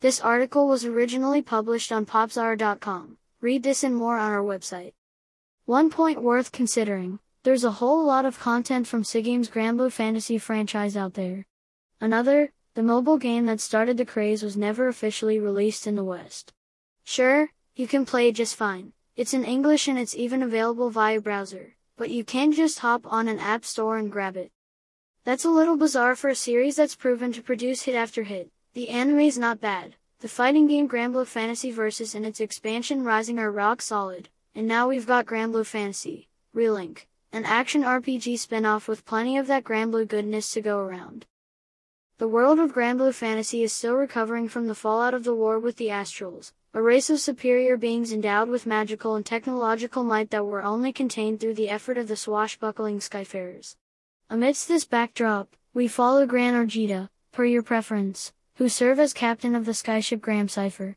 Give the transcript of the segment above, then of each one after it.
This article was originally published on popzara.com. Read this and more on our website. One point worth considering. There's a whole lot of content from Cygames' Granblue Fantasy franchise out there. Another, the mobile game that started the craze was never officially released in the West. Sure, you can play just fine. It's in English and it's even available via browser, but you can't just hop on an app store and grab it. That's a little bizarre for a series that's proven to produce hit after hit. The anime is not bad. The fighting game Granblue Fantasy Versus and its expansion Rising are rock solid. And now we've got Granblue Fantasy, Relink, an action RPG spin-off with plenty of that Granblue goodness to go around. The world of Granblue Fantasy is still recovering from the fallout of the war with the Astrals, a race of superior beings endowed with magical and technological might that were only contained through the effort of the swashbuckling Skyfarers. Amidst this backdrop, we follow Gran or Djeeta, per your preference, who serve as captain of the skyship Gramcypher.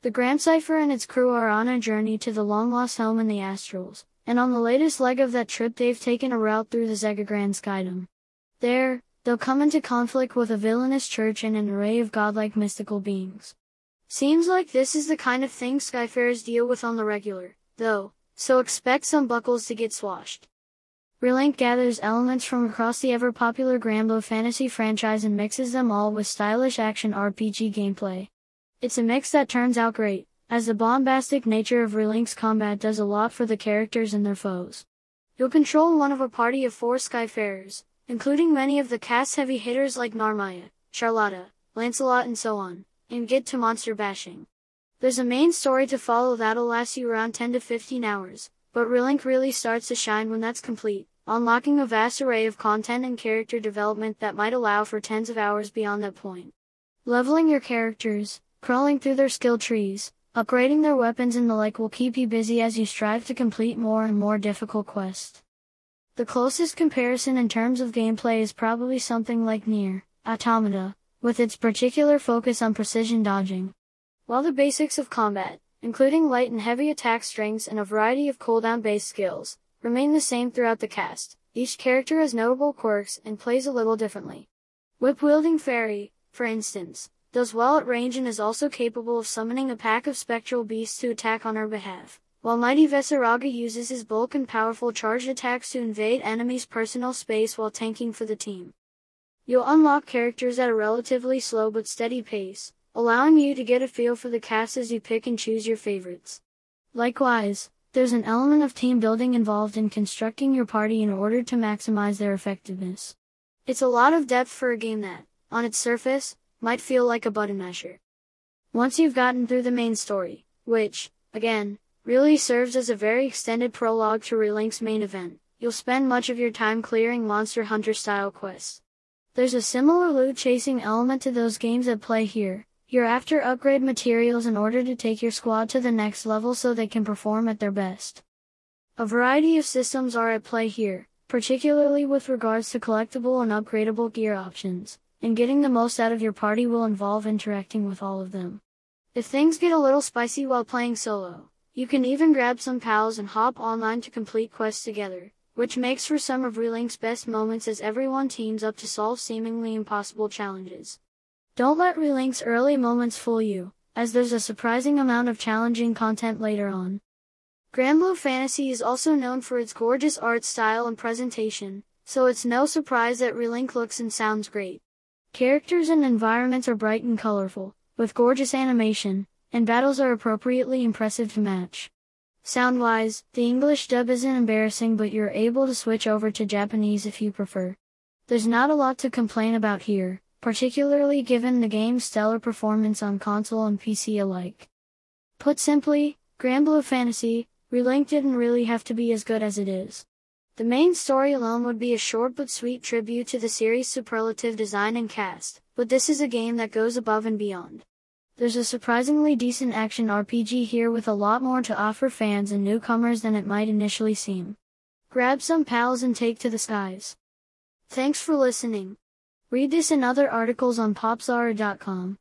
The Gramcypher and its crew are on a journey to the long-lost home in the Astrals, and on the latest leg of that trip they've taken a route through the Zegagrande Skydom. There, they'll come into conflict with a villainous church and an array of godlike mystical beings. Seems like this is the kind of thing Skyfarers deal with on the regular, though, so expect some buckles to get swashed. Relink gathers elements from across the ever-popular Granblue fantasy franchise and mixes them all with stylish action RPG gameplay. It's a mix that turns out great, as the bombastic nature of Relink's combat does a lot for the characters and their foes. You'll control one of a party of four Skyfarers, including many of the cast's heavy hitters like Narmaya, Charlotta, Lancelot and so on, and get to monster bashing. There's a main story to follow that'll last you around 10 to 15 hours, but Relink really starts to shine when that's complete, unlocking a vast array of content and character development that might allow for tens of hours beyond that point. Leveling your characters, crawling through their skill trees, upgrading their weapons and the like will keep you busy as you strive to complete more and more difficult quests. The closest comparison in terms of gameplay is probably something like Nier, Automata, with its particular focus on precision dodging. While the basics of combat, including light and heavy attack strengths and a variety of cooldown-based skills, remain the same throughout the cast, each character has notable quirks and plays a little differently. Whip-wielding Ferry, for instance, does well at range and is also capable of summoning a pack of spectral beasts to attack on her behalf while Mighty Vaseraga uses his bulk and powerful charged attacks to invade enemies' personal space while tanking for the team. You'll unlock characters at a relatively slow but steady pace, allowing you to get a feel for the cast as you pick and choose your favorites. Likewise, there's an element of team building involved in constructing your party in order to maximize their effectiveness. It's a lot of depth for a game that, on its surface, might feel like a button masher. Once you've gotten through the main story, which, again, really serves as a very extended prologue to Relink's main event. You'll spend much of your time clearing Monster Hunter style quests. There's a similar loot chasing element to those games at play here. You're after upgrade materials in order to take your squad to the next level so they can perform at their best. A variety of systems are at play here, particularly with regards to collectible and upgradable gear options, and getting the most out of your party will involve interacting with all of them. If things get a little spicy while playing solo, you can even grab some pals and hop online to complete quests together, which makes for some of Relink's best moments as everyone teams up to solve seemingly impossible challenges. Don't let Relink's early moments fool you, as there's a surprising amount of challenging content later on. Granblue Fantasy is also known for its gorgeous art style and presentation, so it's no surprise that Relink looks and sounds great. Characters and environments are bright and colorful, with gorgeous animation, and battles are appropriately impressive to match. Sound-wise, the English dub isn't embarrassing but you're able to switch over to Japanese if you prefer. There's not a lot to complain about here, particularly given the game's stellar performance on console and PC alike. Put simply, Granblue Fantasy, Relink didn't really have to be as good as it is. The main story alone would be a short but sweet tribute to the series' superlative design and cast, but this is a game that goes above and beyond. There's a surprisingly decent action RPG here with a lot more to offer fans and newcomers than it might initially seem. Grab some pals and take to the skies. Thanks for listening. Read this and other articles on popzara.com.